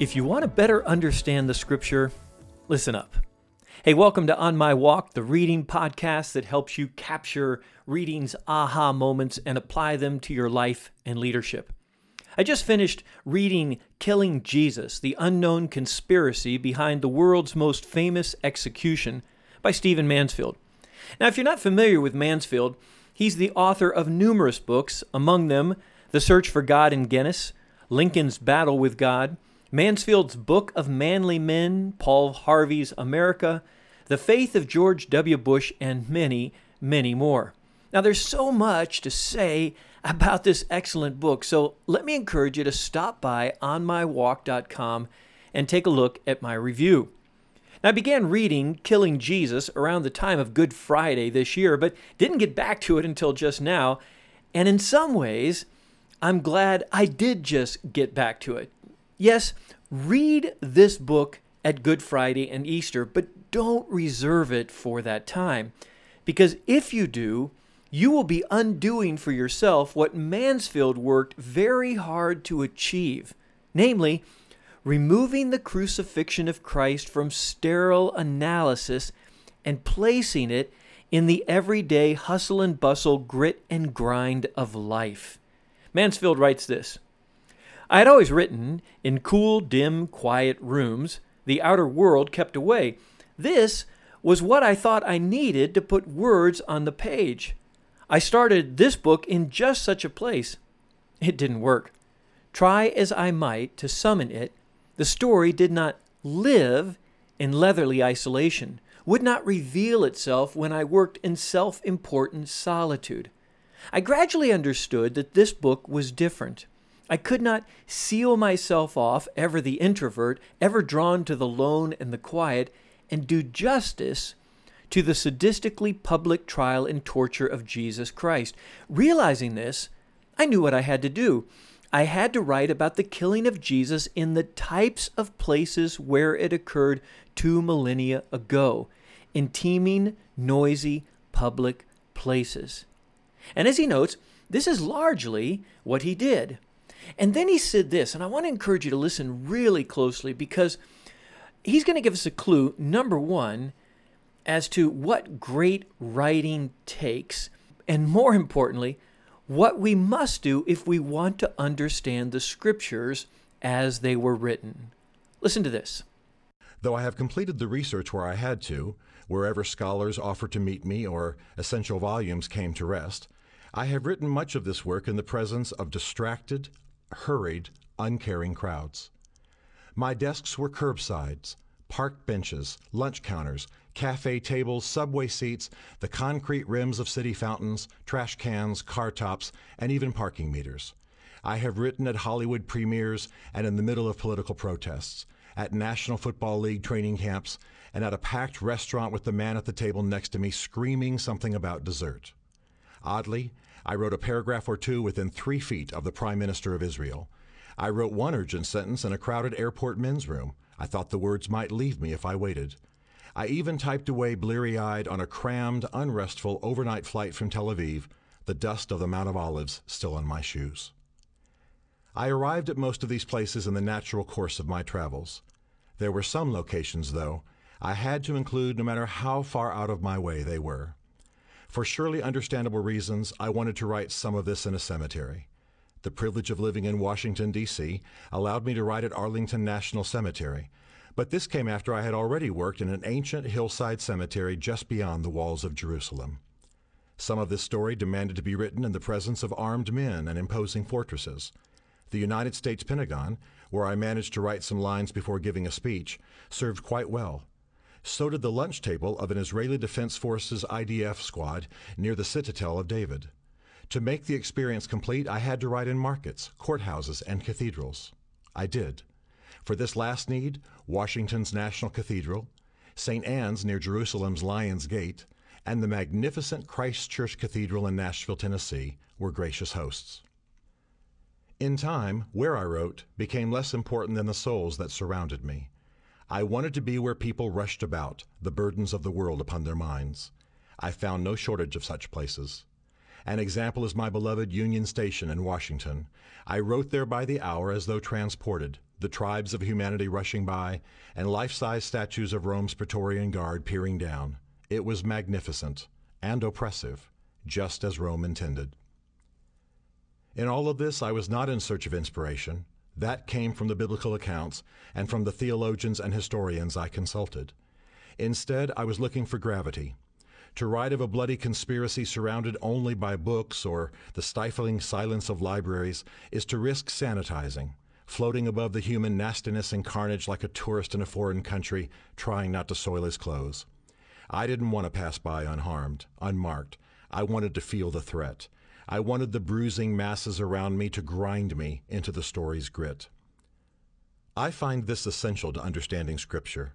If you want to better understand the scripture, listen up. Hey, welcome to On My Walk, the reading podcast that helps you capture reading's aha moments and apply them to your life and leadership. I just finished reading Killing Jesus, the unknown conspiracy behind the world's most famous execution by Stephen Mansfield. Now, if you're not familiar with Mansfield, he's the author of numerous books, among them The Search for God in Guinness, Lincoln's Battle with God, Mansfield's Book of Manly Men, Paul Harvey's America, The Faith of George W. Bush, and many, many more. Now, there's so much to say about this excellent book, so let me encourage you to stop by onmywalk.com and take a look at my review. Now, I began reading Killing Jesus around the time of Good Friday this year, but didn't get back to it until just now. And in some ways, I'm glad I did just get back to it. Yes, read this book at Good Friday and Easter, but don't reserve it for that time. Because if you do, you will be undoing for yourself what Mansfield worked very hard to achieve namely, removing the crucifixion of Christ from sterile analysis and placing it in the everyday hustle and bustle, grit and grind of life. Mansfield writes this I had always written in cool, dim, quiet rooms, the outer world kept away. This was what I thought I needed to put words on the page. I started this book in just such a place. It didn't work. Try as I might to summon it, the story did not live in leatherly isolation, would not reveal itself when I worked in self important solitude. I gradually understood that this book was different. I could not seal myself off, ever the introvert, ever drawn to the lone and the quiet, and do justice to the sadistically public trial and torture of Jesus Christ. Realizing this, I knew what I had to do. I had to write about the killing of Jesus in the types of places where it occurred two millennia ago, in teeming, noisy, public places. And as he notes, this is largely what he did. And then he said this, and I want to encourage you to listen really closely because he's going to give us a clue, number one, as to what great writing takes, and more importantly, what we must do if we want to understand the scriptures as they were written. Listen to this. Though I have completed the research where I had to, wherever scholars offered to meet me or essential volumes came to rest, I have written much of this work in the presence of distracted, hurried, uncaring crowds. My desks were curbsides, park benches, lunch counters, cafe tables, subway seats, the concrete rims of city fountains, trash cans, car tops, and even parking meters. I have written at Hollywood premieres and in the middle of political protests, at National Football League training camps, and at a packed restaurant with the man at the table next to me screaming something about dessert. Oddly, I wrote a paragraph or two within three feet of the Prime Minister of Israel. I wrote one urgent sentence in a crowded airport men's room. I thought the words might leave me if I waited. I even typed away bleary eyed on a crammed, unrestful overnight flight from Tel Aviv, the dust of the Mount of Olives still on my shoes. I arrived at most of these places in the natural course of my travels. There were some locations, though, I had to include no matter how far out of my way they were. For surely understandable reasons, I wanted to write some of this in a cemetery. The privilege of living in Washington, D.C., allowed me to write at Arlington National Cemetery, but this came after I had already worked in an ancient hillside cemetery just beyond the walls of Jerusalem. Some of this story demanded to be written in the presence of armed men and imposing fortresses. The United States Pentagon, where I managed to write some lines before giving a speech, served quite well. So did the lunch table of an Israeli Defense Forces IDF squad near the Citadel of David. To make the experience complete, I had to write in markets, courthouses, and cathedrals. I did. For this last need, Washington's National Cathedral, St. Anne's near Jerusalem's Lion's Gate, and the magnificent Christ Church Cathedral in Nashville, Tennessee, were gracious hosts. In time, where I wrote became less important than the souls that surrounded me. I wanted to be where people rushed about, the burdens of the world upon their minds. I found no shortage of such places. An example is my beloved Union Station in Washington. I wrote there by the hour as though transported, the tribes of humanity rushing by, and life size statues of Rome's Praetorian Guard peering down. It was magnificent and oppressive, just as Rome intended. In all of this, I was not in search of inspiration. That came from the biblical accounts and from the theologians and historians I consulted. Instead, I was looking for gravity. To write of a bloody conspiracy surrounded only by books or the stifling silence of libraries is to risk sanitizing, floating above the human nastiness and carnage like a tourist in a foreign country trying not to soil his clothes. I didn't want to pass by unharmed, unmarked. I wanted to feel the threat. I wanted the bruising masses around me to grind me into the story's grit. I find this essential to understanding Scripture.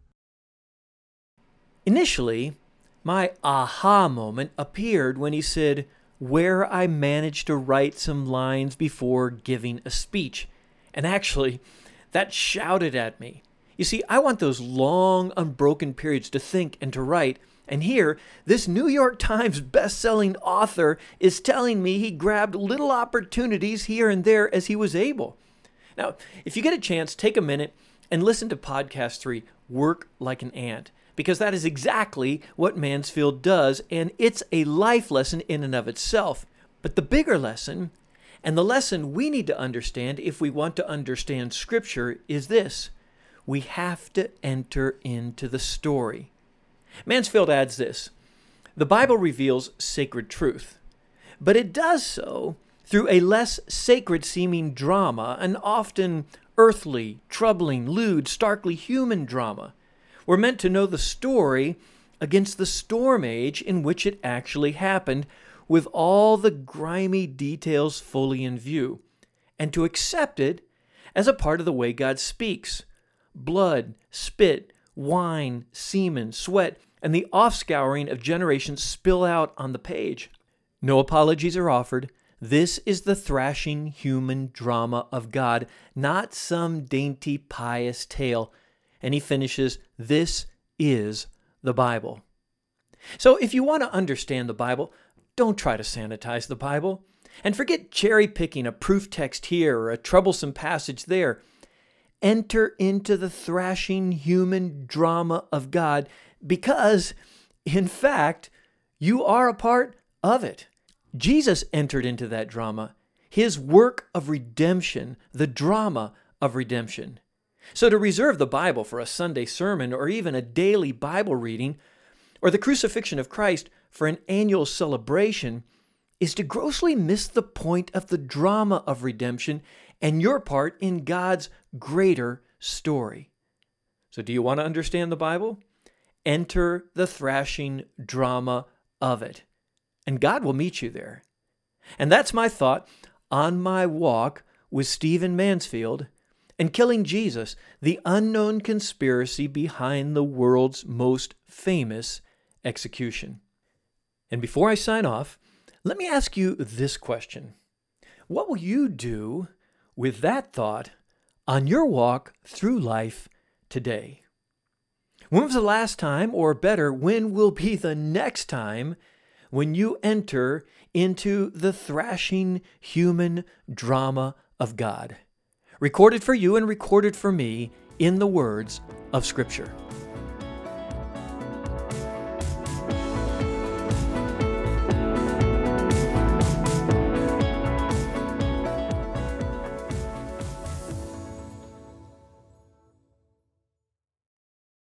Initially, my aha moment appeared when he said, Where I managed to write some lines before giving a speech. And actually, that shouted at me. You see, I want those long, unbroken periods to think and to write and here, this New York Times best-selling author is telling me he grabbed little opportunities here and there as he was able. Now, if you get a chance, take a minute and listen to podcast 3, Work Like an Ant, because that is exactly what Mansfield does, and it's a life lesson in and of itself. But the bigger lesson, and the lesson we need to understand if we want to understand Scripture, is this we have to enter into the story. Mansfield adds this The Bible reveals sacred truth, but it does so through a less sacred seeming drama, an often earthly, troubling, lewd, starkly human drama. We're meant to know the story against the storm age in which it actually happened, with all the grimy details fully in view, and to accept it as a part of the way God speaks. Blood, spit, wine, semen, sweat, and the offscouring of generations spill out on the page. No apologies are offered. This is the thrashing human drama of God, not some dainty pious tale. And he finishes, This is the Bible. So if you want to understand the Bible, don't try to sanitize the Bible. And forget cherry picking a proof text here or a troublesome passage there. Enter into the thrashing human drama of God because, in fact, you are a part of it. Jesus entered into that drama, his work of redemption, the drama of redemption. So, to reserve the Bible for a Sunday sermon or even a daily Bible reading, or the crucifixion of Christ for an annual celebration, is to grossly miss the point of the drama of redemption and your part in God's greater story. So, do you want to understand the Bible? Enter the thrashing drama of it, and God will meet you there. And that's my thought on my walk with Stephen Mansfield and Killing Jesus, the unknown conspiracy behind the world's most famous execution. And before I sign off, let me ask you this question What will you do with that thought on your walk through life today? When was the last time, or better, when will be the next time when you enter into the thrashing human drama of God? Recorded for you and recorded for me in the words of Scripture.